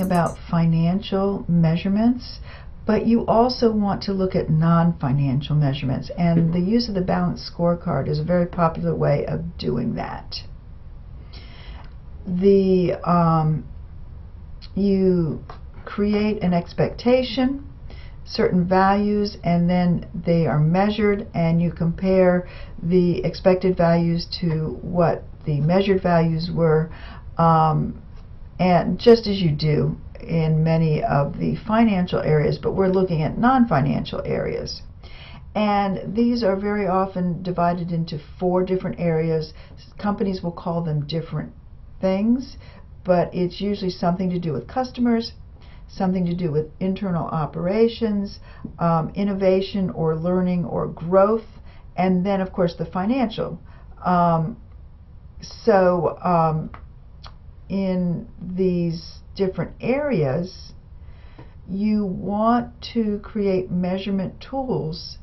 about financial measurements, but you also want to look at non-financial measurements. And the use of the balanced scorecard is a very popular way of doing that. The um, you create an expectation, certain values, and then they are measured, and you compare the expected values to what the measured values were, um, and just as you do in many of the financial areas, but we're looking at non-financial areas. And these are very often divided into four different areas. Companies will call them different things, but it's usually something to do with customers, something to do with internal operations, um, innovation or learning or growth, and then, of course, the financial. Um, so, um, in these different areas, you want to create measurement tools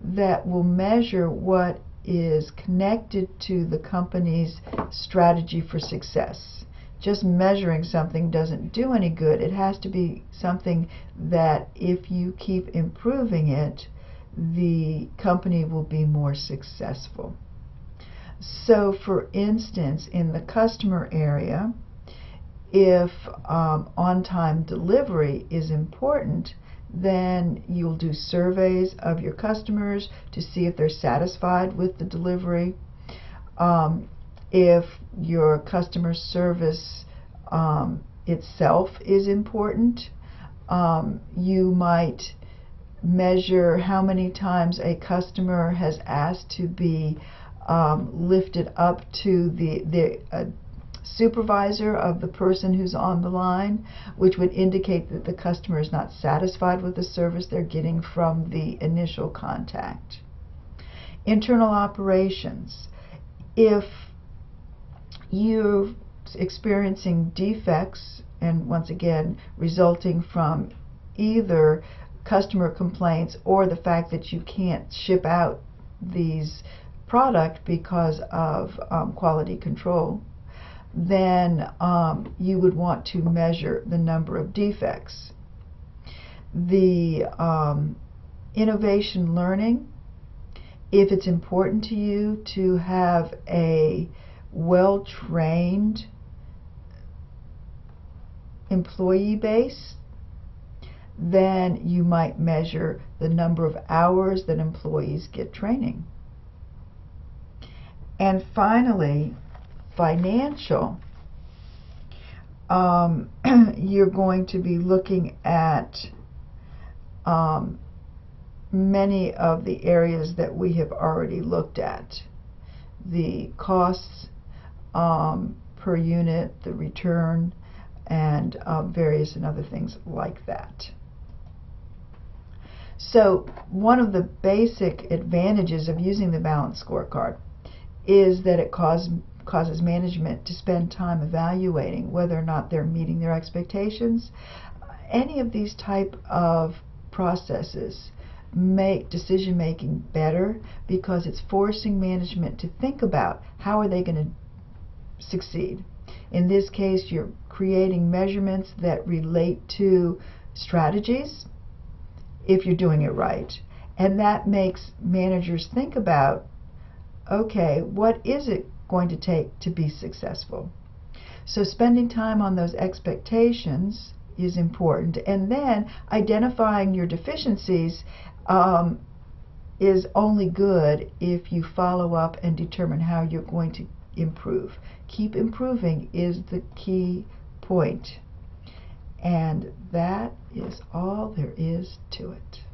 that will measure what is connected to the company's strategy for success. Just measuring something doesn't do any good. It has to be something that if you keep improving it, the company will be more successful. So, for instance, in the customer area, if um, on-time delivery is important, then you'll do surveys of your customers to see if they're satisfied with the delivery. Um, if your customer service um, itself is important, um, you might measure how many times a customer has asked to be um, lifted up to the, the uh, supervisor of the person who's on the line, which would indicate that the customer is not satisfied with the service they're getting from the initial contact. Internal operations. If you're experiencing defects, and once again, resulting from either customer complaints or the fact that you can't ship out these product because of um, quality control, then um, you would want to measure the number of defects. The um, innovation learning, if it's important to you to have a well-trained employee base, then you might measure the number of hours that employees get training. And finally, financial, um, you're going to be looking at um, many of the areas that we have already looked at. The costs um, per unit, the return, and uh, various and other things like that. So one of the basic advantages of using the balance scorecard is that it causes causes management to spend time evaluating whether or not they're meeting their expectations. Any of these type of processes make decision making better because it's forcing management to think about how are they going to succeed. In this case, you're creating measurements that relate to strategies if you're doing it right. And that makes managers think about okay, what is it going to take to be successful. So spending time on those expectations is important. And then identifying your deficiencies um, is only good if you follow up and determine how you're going to improve. Keep improving is the key point. And that is all there is to it.